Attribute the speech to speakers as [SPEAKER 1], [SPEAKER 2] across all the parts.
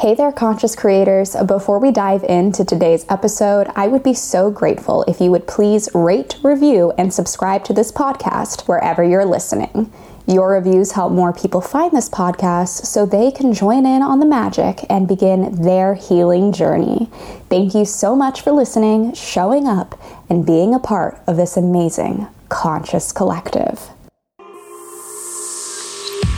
[SPEAKER 1] Hey there, conscious creators. Before we dive into today's episode, I would be so grateful if you would please rate, review, and subscribe to this podcast wherever you're listening. Your reviews help more people find this podcast so they can join in on the magic and begin their healing journey. Thank you so much for listening, showing up, and being a part of this amazing conscious collective.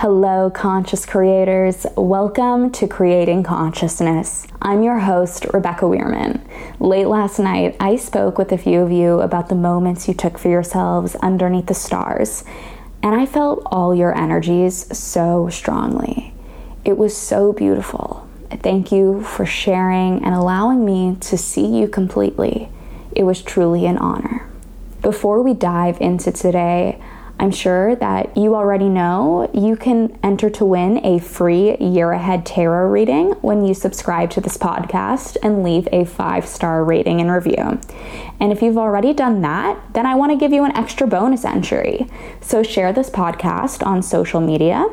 [SPEAKER 1] Hello, conscious creators. Welcome to Creating Consciousness. I'm your host, Rebecca Weirman. Late last night, I spoke with a few of you about the moments you took for yourselves underneath the stars, and I felt all your energies so strongly. It was so beautiful. Thank you for sharing and allowing me to see you completely. It was truly an honor. Before we dive into today, I'm sure that you already know you can enter to win a free year ahead tarot reading when you subscribe to this podcast and leave a five star rating and review. And if you've already done that, then I want to give you an extra bonus entry. So share this podcast on social media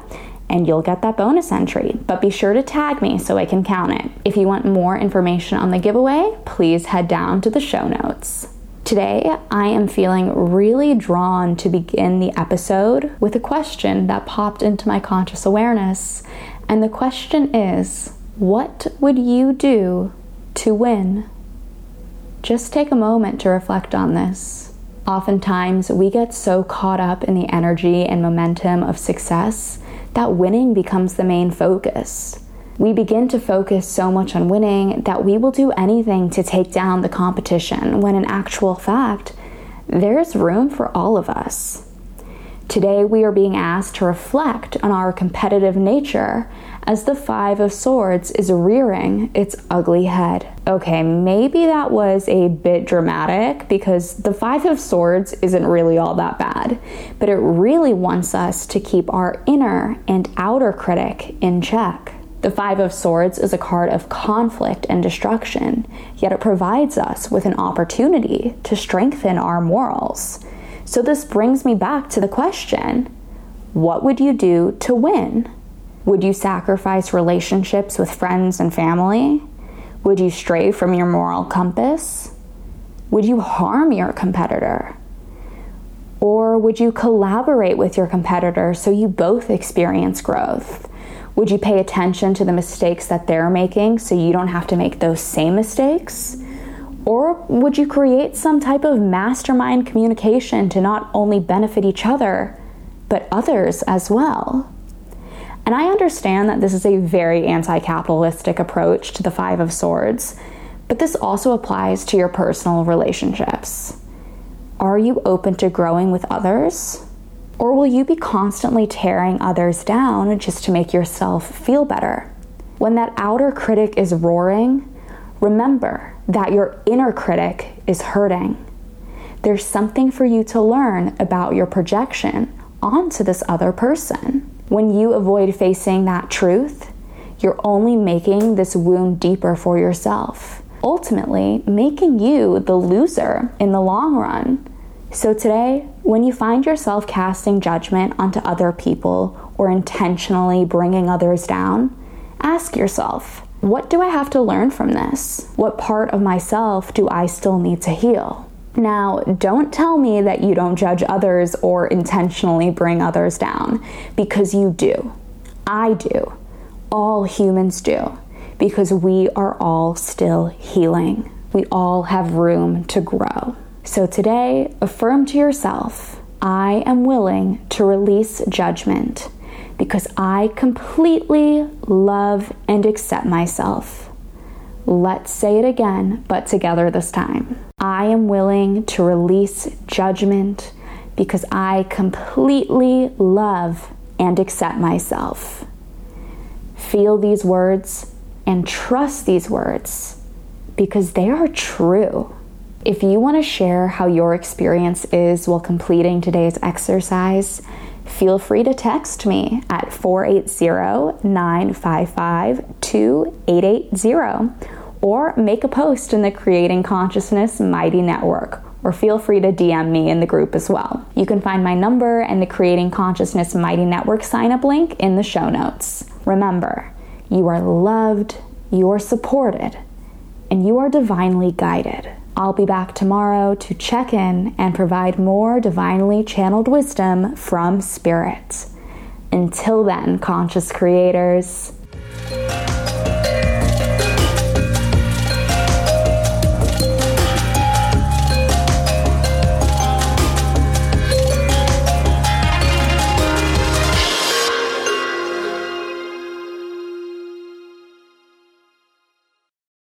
[SPEAKER 1] and you'll get that bonus entry. But be sure to tag me so I can count it. If you want more information on the giveaway, please head down to the show notes. Today, I am feeling really drawn to begin the episode with a question that popped into my conscious awareness. And the question is What would you do to win? Just take a moment to reflect on this. Oftentimes, we get so caught up in the energy and momentum of success that winning becomes the main focus we begin to focus so much on winning that we will do anything to take down the competition, when in actual fact, there's room for all of us. Today, we are being asked to reflect on our competitive nature as the Five of Swords is rearing its ugly head. Okay, maybe that was a bit dramatic because the Five of Swords isn't really all that bad, but it really wants us to keep our inner and outer critic in check. The Five of Swords is a card of conflict and destruction, yet it provides us with an opportunity to strengthen our morals. So, this brings me back to the question what would you do to win? Would you sacrifice relationships with friends and family? Would you stray from your moral compass? Would you harm your competitor? Or would you collaborate with your competitor so you both experience growth? Would you pay attention to the mistakes that they're making so you don't have to make those same mistakes? Or would you create some type of mastermind communication to not only benefit each other, but others as well? And I understand that this is a very anti capitalistic approach to the Five of Swords, but this also applies to your personal relationships. Are you open to growing with others? Or will you be constantly tearing others down just to make yourself feel better? When that outer critic is roaring, remember that your inner critic is hurting. There's something for you to learn about your projection onto this other person. When you avoid facing that truth, you're only making this wound deeper for yourself, ultimately, making you the loser in the long run. So, today, when you find yourself casting judgment onto other people or intentionally bringing others down, ask yourself, what do I have to learn from this? What part of myself do I still need to heal? Now, don't tell me that you don't judge others or intentionally bring others down, because you do. I do. All humans do, because we are all still healing. We all have room to grow. So today, affirm to yourself I am willing to release judgment because I completely love and accept myself. Let's say it again, but together this time. I am willing to release judgment because I completely love and accept myself. Feel these words and trust these words because they are true. If you want to share how your experience is while completing today's exercise, feel free to text me at 480 955 2880 or make a post in the Creating Consciousness Mighty Network or feel free to DM me in the group as well. You can find my number and the Creating Consciousness Mighty Network sign up link in the show notes. Remember, you are loved, you are supported, and you are divinely guided. I'll be back tomorrow to check in and provide more divinely channeled wisdom from Spirit. Until then, conscious creators,